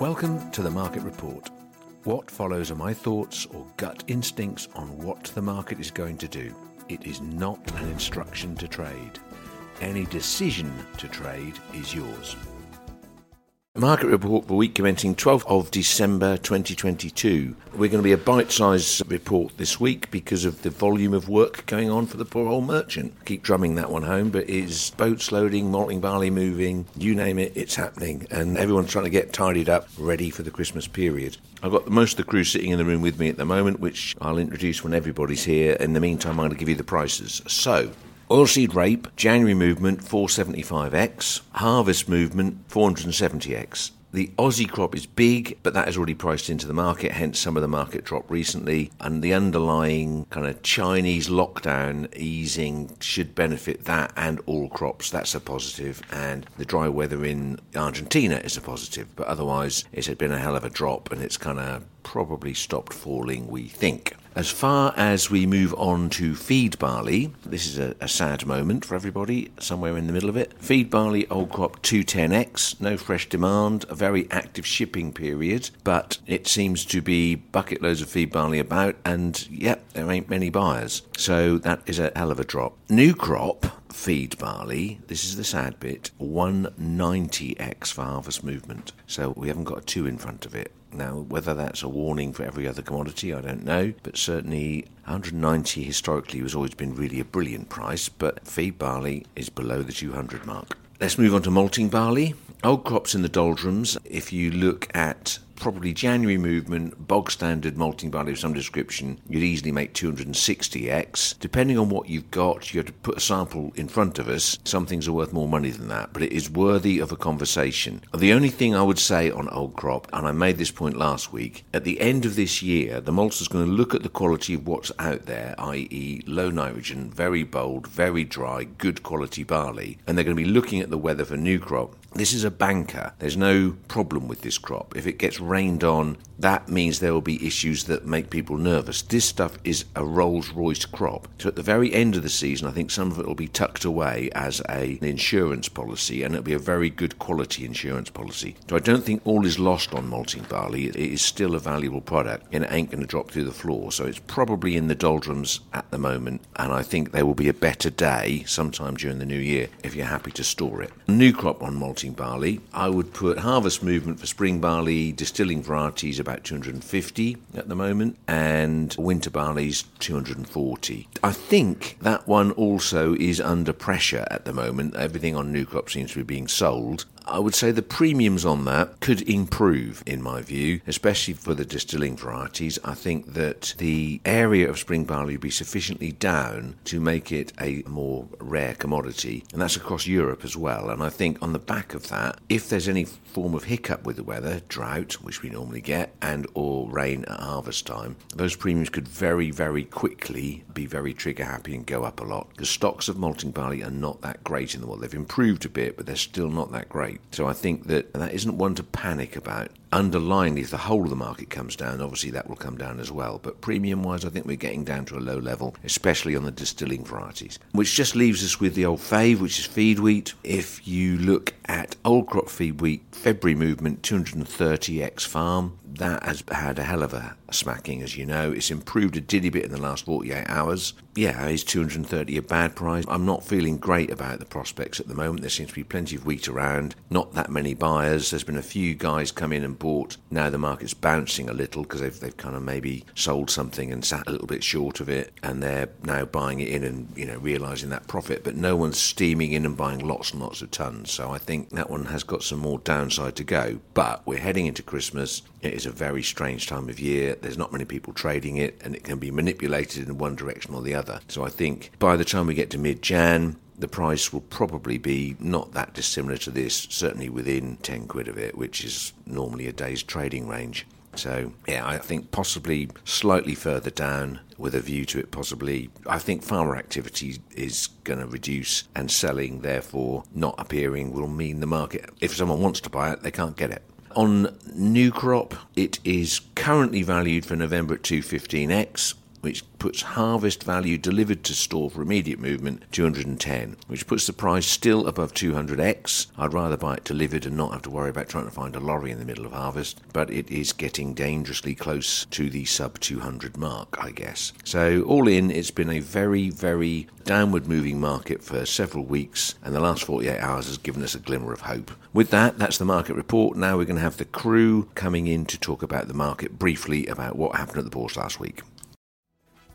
Welcome to the Market Report. What follows are my thoughts or gut instincts on what the market is going to do. It is not an instruction to trade. Any decision to trade is yours. Market report for week commencing 12th of December 2022. We're going to be a bite sized report this week because of the volume of work going on for the poor old merchant. Keep drumming that one home, but is boats loading, malting barley moving, you name it, it's happening. And everyone's trying to get tidied up, ready for the Christmas period. I've got most of the crew sitting in the room with me at the moment, which I'll introduce when everybody's here. In the meantime, I'm going to give you the prices. So, Oilseed rape, January movement 475x, harvest movement 470x. The Aussie crop is big, but that is already priced into the market, hence some of the market drop recently. And the underlying kind of Chinese lockdown easing should benefit that and all crops. That's a positive. And the dry weather in Argentina is a positive. But otherwise, it's been a hell of a drop and it's kind of probably stopped falling, we think. As far as we move on to feed barley, this is a, a, sad moment for everybody, somewhere in the middle of it. Feed barley, old crop 210x, no fresh demand, a very active shipping period, but it seems to be bucket loads of feed barley about, and yep, there ain't many buyers. So that is a hell of a drop. New crop, feed barley, this is the sad bit, 190x for harvest movement. So we haven't got a 2 in front of it. Now, whether that's a warning for every other commodity, I don't know, but certainly 190 historically has always been really a brilliant price, but feed barley is below the 200 mark. Let's move on to malting barley. Old crops in the doldrums. If you look at probably January movement, bog standard malting barley of some description, you'd easily make 260x. Depending on what you've got, you have to put a sample in front of us. Some things are worth more money than that, but it is worthy of a conversation. The only thing I would say on old crop, and I made this point last week, at the end of this year, the maltster's going to look at the quality of what's out there, i.e., low nitrogen, very bold, very dry, good quality barley, and they're going to be looking at the weather for new crop. This is a banker. There's no problem with this crop. If it gets rained on, that means there will be issues that make people nervous. This stuff is a Rolls Royce crop. So at the very end of the season, I think some of it will be tucked away as a, an insurance policy, and it'll be a very good quality insurance policy. So I don't think all is lost on malting barley. It is still a valuable product, and it ain't going to drop through the floor. So it's probably in the doldrums at the moment, and I think there will be a better day sometime during the new year if you're happy to store it. New crop on malting malting barley. I would put harvest movement for spring barley distilling varieties about 250 at the moment, and winter barley's 240. I think that one also is under pressure at the moment. Everything on new crop seems to be being sold. I would say the premiums on that could improve, in my view, especially for the distilling varieties. I think that the area of spring barley would be sufficiently down to make it a more rare commodity, and that's across Europe as well. And I think on the back of that, if there's any form of hiccup with the weather, drought, which we normally get, and or rain at harvest time, those premiums could very, very quickly be very trigger happy and go up a lot. The stocks of malting barley are not that great in the world. They've improved a bit, but they're still not that great. So I think that that isn't one to panic about. Underlying, if the whole of the market comes down, obviously that will come down as well. But premium wise, I think we're getting down to a low level, especially on the distilling varieties. Which just leaves us with the old fave, which is feed wheat. If you look at old crop feed wheat, February movement 230x farm, that has had a hell of a smacking, as you know. It's improved a diddy bit in the last 48 hours. Yeah, is 230 a bad price? I'm not feeling great about the prospects at the moment. There seems to be plenty of wheat around, not that many buyers. There's been a few guys come in and bought. Now the market's bouncing a little because they've, they've kind of maybe sold something and sat a little bit short of it, and they're now buying it in and you know realizing that profit. But no one's steaming in and buying lots and lots of tons. So I think that one has got some more downside to go. But we're heading into Christmas. It is a very strange time of year. There's not many people trading it, and it can be manipulated in one direction or the other. So I think by the time we get to mid Jan, the price will probably be not that dissimilar to this, certainly within 10 quid of it, which is normally a day's trading range. So, yeah, I think possibly slightly further down with a view to it possibly. I think farmer activity is going to reduce and selling, therefore, not appearing will mean the market, if someone wants to buy it, they can't get it. On new crop, it is currently valued for November at 215x which puts harvest value delivered to store for immediate movement 210, which puts the price still above 200x. I'd rather buy it delivered and not have to worry about trying to find a lorry in the middle of harvest, but it is getting dangerously close to the sub 200 mark, I guess. So, all in, it's been a very, very downward moving market for several weeks, and the last 48 hours has given us a glimmer of hope. With that, that's the market report. Now we're going to have the crew coming in to talk about the market briefly about what happened at the bourse last week.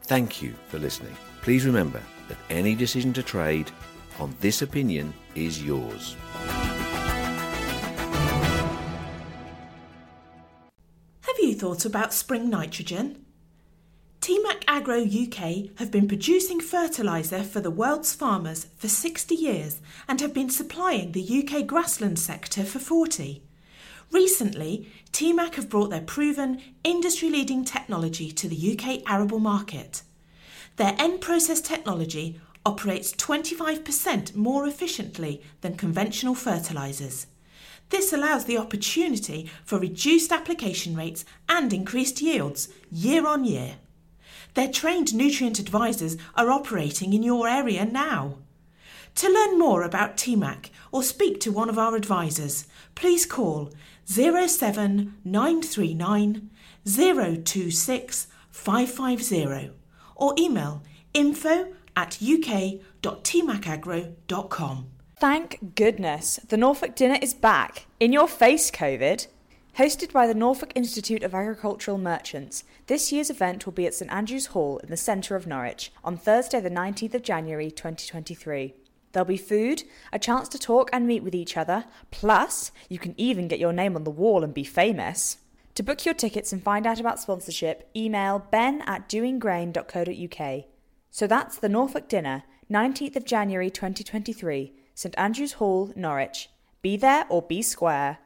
Thank you for listening. Please remember that any decision to trade on this opinion is yours. Have you thought about spring nitrogen? Timac Agro UK have been producing fertiliser for the world's farmers for 60 years and have been supplying the UK grassland sector for 40. Recently, Timac have brought their proven, industry leading technology to the UK arable market. Their end process technology operates 25% more efficiently than conventional fertilisers. This allows the opportunity for reduced application rates and increased yields year on year. Their trained nutrient advisors are operating in your area now. To learn more about Timac or speak to one of our advisors, please call 07939 026 550 or email info at uk.timacagro.com. Thank goodness, the Norfolk Dinner is back. In your face, COVID. Hosted by the Norfolk Institute of Agricultural Merchants, this year's event will be at St Andrew's Hall in the centre of Norwich on Thursday, the 19th of January 2023. There'll be food, a chance to talk and meet with each other, plus, you can even get your name on the wall and be famous. To book your tickets and find out about sponsorship, email ben at dewinggrain.co.uk. So that's the Norfolk Dinner, 19th of January 2023, St Andrew's Hall, Norwich. Be there or be square.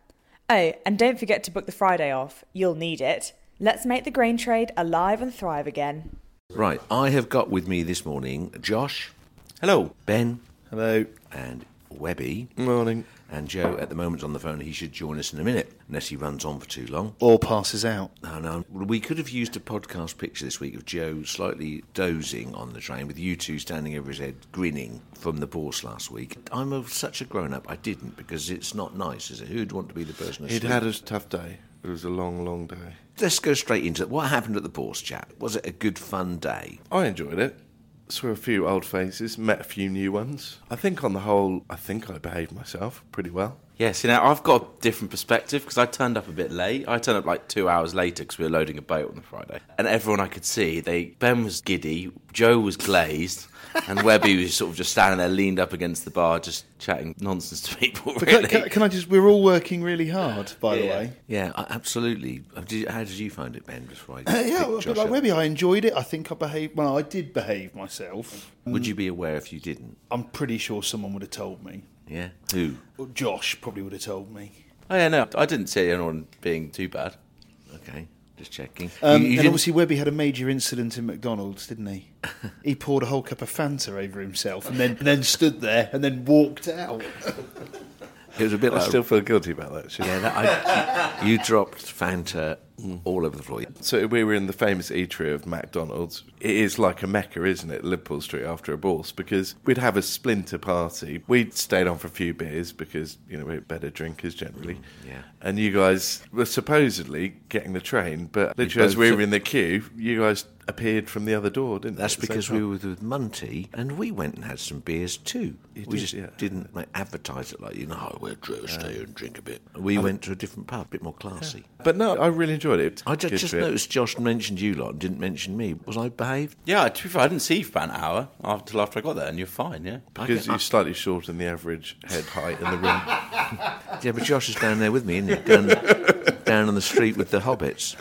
Oh, and don't forget to book the Friday off. You'll need it. Let's make the grain trade alive and thrive again. Right, I have got with me this morning Josh, Hello. Ben, Hello. and Webby. Morning. And Joe at the moment's on the phone. He should join us in a minute, unless he runs on for too long. Or passes out. No, no. We could have used a podcast picture this week of Joe slightly dozing on the train with you two standing over his head, grinning from the bourse last week. I'm a, such a grown up, I didn't, because it's not nice, is it? Who'd want to be the person He'd had a tough day. It was a long, long day. Let's go straight into it. What happened at the bourse, chap? Was it a good, fun day? I enjoyed it. Saw a few old faces, met a few new ones. I think on the whole, I think I behaved myself pretty well. Yes, you know, I've got a different perspective because I turned up a bit late. I turned up like two hours later because we were loading a boat on the Friday. And everyone I could see, they Ben was giddy, Joe was glazed, and Webby was sort of just standing there, leaned up against the bar, just chatting nonsense to people. Really. can, can, I just? We're all working really hard, by the way. Yeah, absolutely. Uh, How did you find it, Ben? Before I Uh, yeah, pick but Josh like maybe I enjoyed it. I think I behaved. Well, I did behave myself. Would you be aware if you didn't? I'm pretty sure someone would have told me. Yeah. Who? Josh probably would have told me. Oh, yeah, no, I didn't see anyone being too bad. Okay, just checking. Um, You- you and obviously, Webby had a major incident in McDonald's, didn't he? he poured a whole cup of Fanta over himself, and then and then stood there and then walked out. it was a bit I like still feel guilty about that. shit. Yeah, that, I, you dropped Fanta all over the floor. So we were in the famous eatery of McDonald's. It is like a mecca, isn't it, Liverpool Street after a bourse? Because we'd have a splinter party. We'd stayed on for a few beers because you know we're better drinkers generally. Mm, yeah. And you guys were supposedly getting the train, but literally as we were in the queue, you guys appeared from the other door, didn't That's because we were with Munty and we went and had some beers too. You we did, just yeah. didn't like, advertise it like, you know, oh, we're Drew, stay here and drink a bit. We went to a different pub, a bit more classy. But no, I really enjoyed it. I ju- Good just noticed Josh mentioned you lot and didn't mention me. Was I behaved? Yeah, to be fair, I didn't see you for about an hour until after I got there, and you're fine, yeah. because I- you're slightly shorter than the average head height in the room. Yeah, but Josh is down there with me, isn't he? Down, down on the street with the hobbits.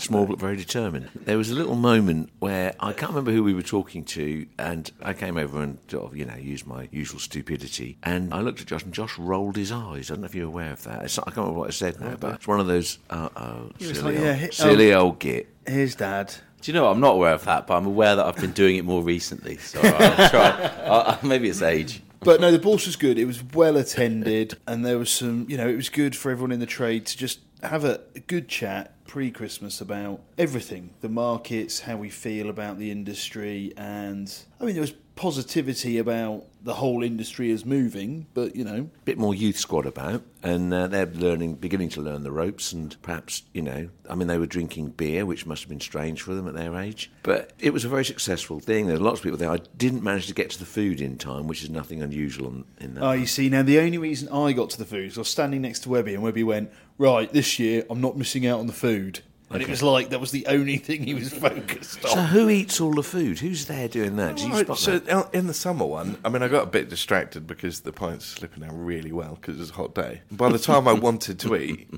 Small but very determined. There was a little moment where I can't remember who we were talking to, and I came over and sort of, you know, used my usual stupidity. And I looked at Josh, and Josh rolled his eyes. I don't know if you're aware of that. It's I can't remember what I said now, but it's one of those, uh oh, silly, like, yeah, old, hit- silly old git. Here's Dad. Do you know what? I'm not aware of that, but I'm aware that I've been doing it more recently. So I'll try. i maybe it's age. But no, the Bourse was good. It was well attended, and there was some, you know, it was good for everyone in the trade to just have a, good chat pre Christmas about everything the markets, how we feel about the industry, and I mean, there was positivity about the whole industry is moving, but you know, bit more youth squad about, and uh, they're learning, beginning to learn the ropes, and perhaps you know, I mean, they were drinking beer, which must have been strange for them at their age. But it was a very successful thing. There were lots of people there. I didn't manage to get to the food in time, which is nothing unusual in, in that. Oh, you see, now the only reason I got to the food is I was standing next to Webby, and Webby went, Right, this year I'm not missing out on the food. And it was like that was the only thing he was focused on. so who eats all the food? Who's there doing that? Do you Right, spot so that? uh, in the summer one, I mean, I got a bit distracted because the pints were slipping down really well because it was a hot day. By the time I wanted to eat,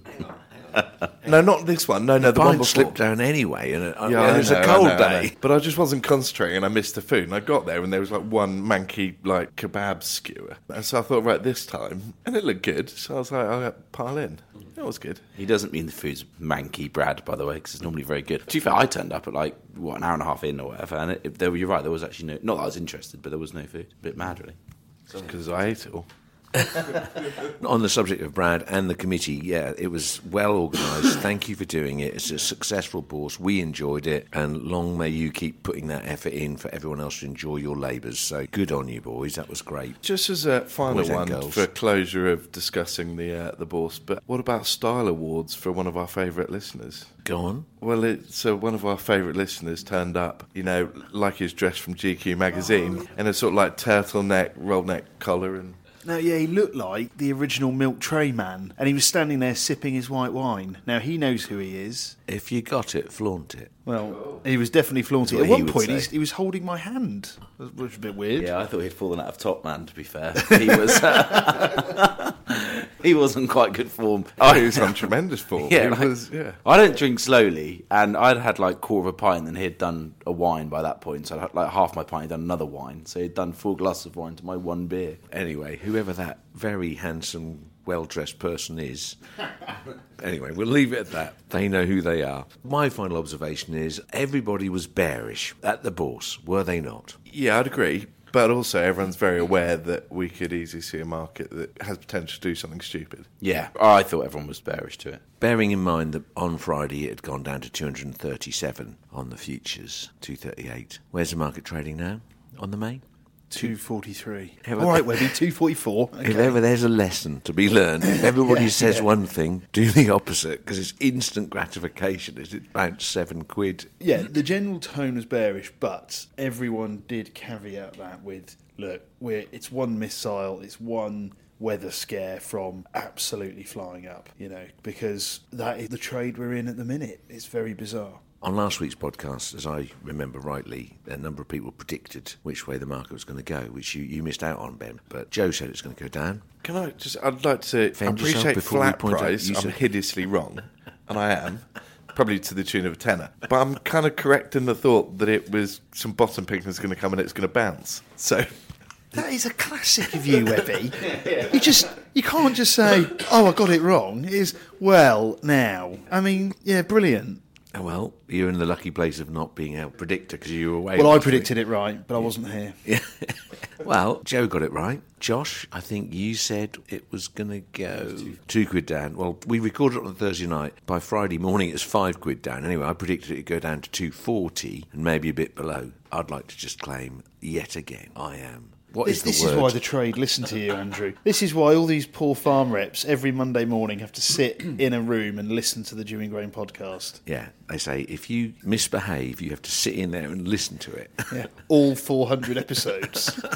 no, not this one. No, no, the, one Pint before. slipped down anyway, and it, Yeah, yeah, it was know, a I cold know, I know. day. But I just wasn't concentrating and I missed the food. And I got there and there was like one manky like kebab skewer. And so I thought, right, this time. And it looked good. So I was like, I'll pile in. That was good. He doesn't mean the food's manky, Brad, by the way, because it's normally very good. To be fair, I turned up at like what an hour and a half in or whatever, and it, it, there, you're right. There was actually no. Not that I was interested, but there was no food. A bit mad, really. Because I ate it all. On the subject of Brad and the committee, yeah, it was well organised. Thank you for doing it. It's a successful bourse. We enjoyed it, and long may you keep putting that effort in for everyone else to enjoy your labours. So good on you, boys. That was great. Just as a final Boys one girls. for closure of discussing the uh, the bourse, but what about style awards for one of our favourite listeners? Go on. Well, it, so one of our favourite listeners turned up, you know, like his dress from GQ magazine, in a sort of like turtleneck, roll neck collar, and No, yeah, he looked like the original milk tray man, and he was standing there sipping his white wine. Now he knows who he is. If you got it, flaunt it. Well, he was definitely flaunting. At what he one would point, say. he's, he was holding my hand, which was a bit weird. Yeah, I thought he'd fallen out of Top Man. To be fair, he was. he wasn't quite good form. oh, he was on tremendous form. Yeah, like- was, yeah. I don't drink slowly, and I'd had like quarter of a pint, and he'd done a wine by that point. So I'd had, like half my pint, he'd done another wine. So he'd done four glasses of wine to my one beer. Anyway, whoever that very handsome, well dressed person is. anyway, we'll leave it at that. They know who they are. My final observation is everybody was bearish at the bourse, were they not? Yeah, I'd agree. But also, everyone's very aware that we could easily see a market that has potential to do something stupid. Yeah, oh, I thought everyone was bearish to it. Bearing in mind that on Friday it had gone down to 237 on the futures, 238. Where's the market trading now on the main? 243. Yeah, All Webby, 244. If ever there's a lesson to be learned, if everybody Yeah, says yeah. one thing, do the opposite because it's instant gratification. Is it bounced seven quid? Yeah, the general tone was bearish, but everyone did caveat that with, look, we're, it's one missile, it's one weather scare from absolutely flying up, you know, because that is the trade we're in at the minute. It's very bizarre. On last week's podcast, as I remember rightly, a number of people predicted which way the market was going to go, which you, you missed out on, Ben. But Joe said it's going to go down. Can I just? I'd like to Defend yourself appreciate before we flat point out price. you I'm said- hideously wrong, and I am. Probably to the tune of a tenner, but I'm kind of correct in the thought that it was some bottom picking that's going to come and it's going to bounce. So That is a classic of you, Webby. You just you can't just say, "Oh, I got it wrong." It is well now. I mean, yeah, brilliant. Oh, well, you're in the lucky place of not being able to predict it because you were away. Well, I last week. predicted it right, but I wasn't here. Yeah. well, Joe got it right. Josh, I think you said it was going to go two quid down. Well, we recorded it on Thursday night. By Friday morning, it was five quid down. Anyway, I predicted it'd go down to 240 and maybe a bit below. I'd like to just claim yet again I am. What This, is this word? is why the trade listen to you, Andrew. This is why all these poor farm reps every Monday morning have to sit in a room and listen to the Dewing Grain podcast. Yeah, they say if you misbehave, you have to sit in there and listen to it. Yeah, all 400 episodes.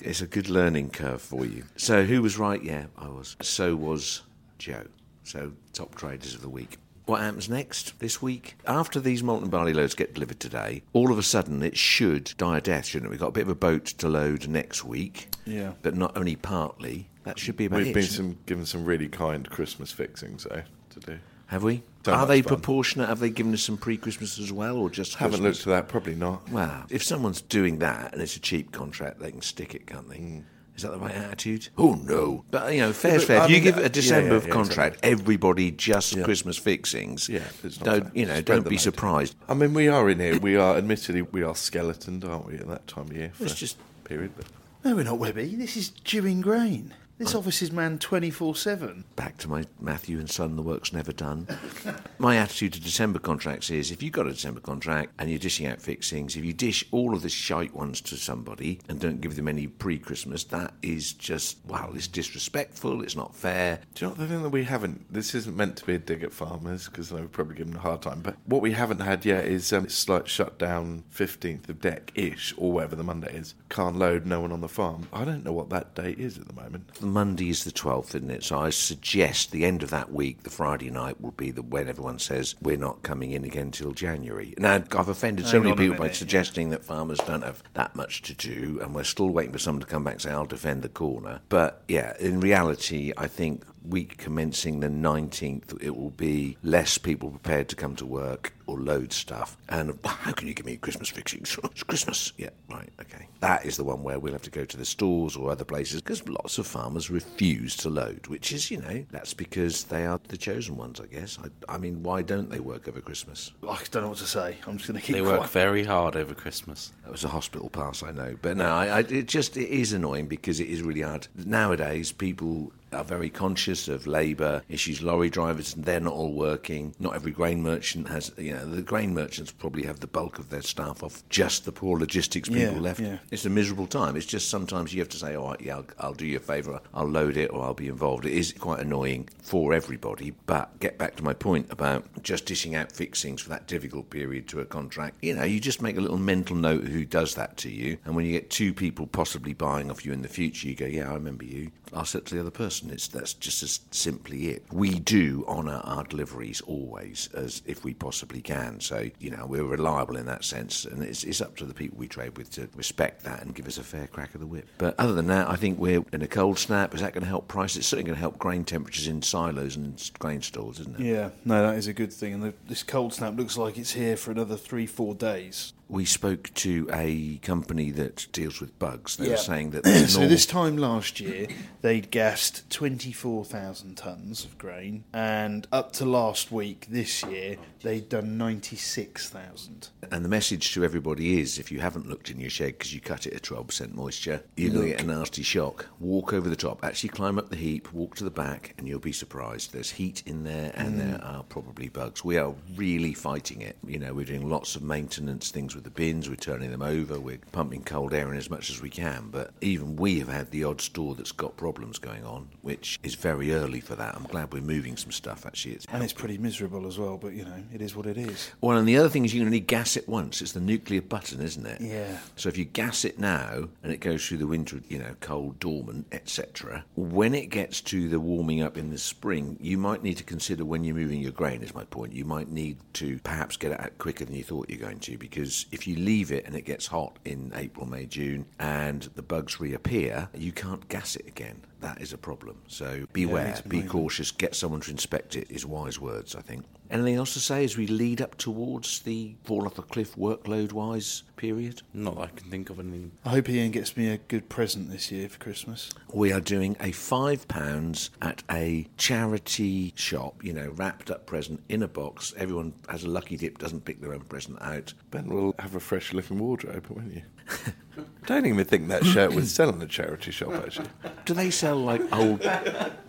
It's a good learning curve for you. So, who was right? Yeah, I was. So was Joe. So, top traders of the week. What happens next this week? After these malt and barley loads get delivered today, all of a sudden it should die a death, shouldn't it? We've got a bit of a boat to load next week. Yeah. But not only partly. That should be about we've it. been shouldn't some given some really kind Christmas fixings though to do. Have we? So Are they fun. proportionate? Have they given us some pre-Christmas as well, or just Haven't Christmas? looked at that. Probably not. Well, if someone's doing that and it's a cheap contract, they can stick it, can't they? Mm. Is that the right attitude? Oh no! But you know, fair's but, fair. If you mean, give uh, a December yeah, yeah, yeah, contract, everybody just Christmas fixings. Yeah, it's don't fair. you know? Spread Don't be surprised. I mean, we are in here. We are, admittedly, we are skeletoned, aren't we, at that time of year? It's for just- period. But No, we're not Webby. This is Dewing Grain. This office is manned 24 7. Back to my Matthew and Son, the work's never done. my attitude to December contracts is if you've got a December contract and you're dishing out fixings, if you dish all of the shite ones to somebody and don't give them any pre Christmas, that is just, well, it's disrespectful, it's not fair. do you know the thing that we haven't? This isn't meant to be a dig at farmers because we've probably given them a hard time. But what we haven't had yet is um, slight shutdown, fifteenth of deck ish, or whatever the Monday is. Can't load, no one on the farm. I don't know what that date is at the moment. Monday is the 12th, isn't it? So I suggest the end of that week, the Friday night, will be the when everyone says we're not coming in again till January. Now, I've offended so Hang many people by minute, suggesting that farmers don't have that much to do, and we're still waiting for someone to come back and say, I'll defend the corner. But yeah, in reality, I think week commencing the 19th, it will be less people prepared to come to work or load stuff. And how can you give me Christmas fixings? It's Christmas. Yeah, right, okay. That is the one where we'll have to go to the stores or other places because lots of farmers refuse to load, which is, you know, that's because they are the chosen ones, I guess. I, I mean, why don't they work over Christmas? I don't know what to say. I'm just going to keep They quiet. work very hard over Christmas. That was a hospital pass, I know, but no, I, I, it just it is annoying because it is really hard nowadays. People are very conscious of labour issues. Lorry drivers, and they're not all working. Not every grain merchant has. You know, the grain merchants probably have the bulk of their staff off just the poor logistics people Yeah, left. yeah. It's a miserable time. It's just sometimes you have to say, "All right, yeah, I'll, I'll do you a favour. I'll load it, or I'll be involved." It is quite annoying for everybody. But get back to my point about just dishing out fixings for that difficult period to a contract. You know, you just make a little mental note of who does that to you, and when you get two people possibly buying off you in the future, you go, "Yeah, I remember you." I'll set to the other person. It's that's just as simply it. We do honour our deliveries always, as if we possibly can. So you know, we're reliable in that sense, and it's, it's up to the people we trade with to respect that and give us a fair crack of the whip. But other than that, I think we're in a cold snap. Is that going to help prices? It's certainly going to help grain temperatures in silos and grain stores, isn't it? Yeah, no, that is a good thing. And the, this cold snap looks like it's here for another three, four days. We spoke to a company that deals with bugs. They Yeah. were saying that so this time last year, they'd gassed 24,000 tonnes of grain, and up to last week this year, they'd done 96,000. And the message to everybody is if you haven't looked in your shed because you cut it at 12% moisture, you're going to get a nasty shock. Walk over the top, actually climb up the heap, walk to the back, and you'll be surprised. There's heat in there and hmm. there are probably bugs. We are really fighting it. You know, we're doing lots of maintenance things with the bins, we're turning them over, we're pumping cold air in as much as we can. But even we have had the odd store that's got problems going on, which is very early for that. I'm glad we're moving some stuff actually. It's And it's pretty miserable as well, but you know, it is what it is. well, and the other thing is you can only gas it once. It's the nuclear button, isn't it? Yeah. So if you gas it now and it goes through the winter, you know, cold, dormant, etc., when it gets to the warming up in the spring, you might need to consider when you're moving your grain, is my point. You might need to perhaps get it out quicker than you thought you're going to because if you leave it and it gets hot in April, May, June and the bugs reappear, you can't gas it again. That is a problem. So beware, it's be cautious, get someone to inspect it, is wise words, I think. Anything else to say as we lead up towards the fall off the cliff workload wise period? Not that I can think of anything. I hope Ian gets me a good present this year for Christmas. We are doing a five pounds at a charity shop, you know, wrapped up present in a box. Everyone has a lucky dip, doesn't pick their own present out. Ben will have a fresh looking wardrobe, won't you? Don't even think that shirt was selling a charity shop, actually. Do they sell like old?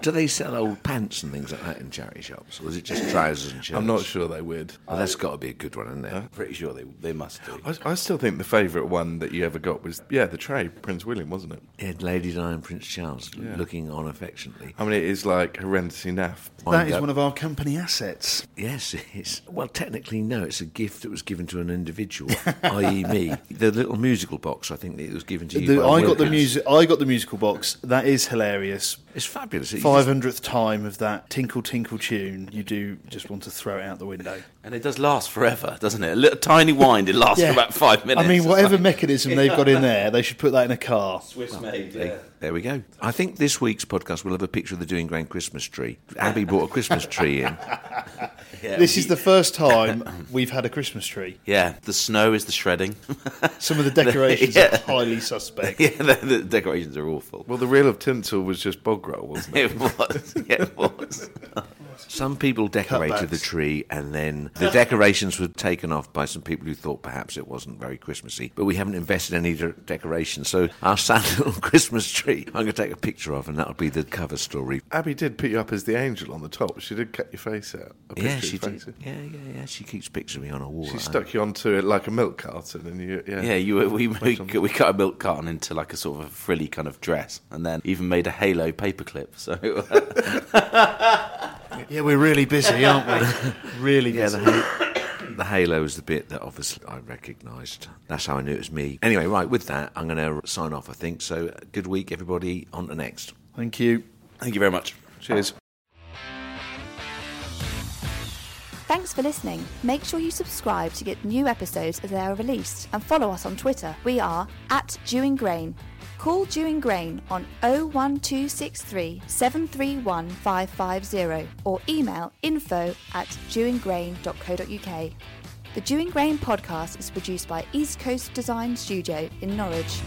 do they sell old pants and things like that in charity shops, or is it just trousers and shirts? I'm not sure they would. Well, that's got to be a good one, isn't it? Pretty sure they they must do. I, I still think the favourite one that you ever got was, yeah, the tray, Prince William, wasn't it? Yeah, Lady Di and Prince Charles looking on affectionately. I mean, it is like horrendously naff. That Wind is up- one of our company assets. Yes, it is. Well, technically, no. It's a gift that was given to an individual, i.e., me. The little musical box, I think, that it was given to you. The- I got the music. I got the musical box. That is hilarious. It's fabulous. You five just- time of that tinkle tinkle tune, you do just want to throw it out the window. And it does last forever, doesn't it? A little tiny wind, it lasts for about five minutes. I mean, whatever like mechanism they've got in there, they should put that in a car. Swiss made, yeah. There we go. I think this week's podcast will have a picture of the Dewing Grain Christmas tree. Abby brought a Christmas tree in. Yeah, This we- is the first time we've had a Christmas tree. Yeah, the snow is the shredding. Some of the decorations Yeah. are highly suspect. yeah, the, the decorations are awful. Well, the reel of tinsel was just bog roll, wasn't it? It was. Yeah, it was. Some people decorated the tree, and then the decorations were taken off by some people who thought perhaps it wasn't very Christmassy. But we haven't invested any de- decorations, so our sad little Christmas tree, I'm going to take a picture of, and that'll be the cover story. Abby did put you up as the angel on the top. She did cut your face out. Yeah, she did. face. Yeah, yeah, yeah. She keeps pictures of me on a wall. She stuck you onto it like a milk carton, and you yeah. Yeah, you were- we, we we cut a milk carton into like a sort of a frilly kind of dress, and then even made a halo paperclip. So Yeah, we're really busy, aren't we? really Yeah, busy. the, ha- the halo is the bit that obviously I recognised. That's how I knew it was me. Anyway, right, with that, I'm going to sign off, I think. So, good week, everybody. On to next. Thank you. thank you very much. Cheers. Thanks for listening. Make sure you subscribe to get new episodes as they are released and follow us on Twitter. We are at Dewing Grain. Call Dewing Grain on 01263 731 550 or email info at dewinggrain.co.uk. The Dewing Grain podcast is produced by East Coast Design Studio in Norwich.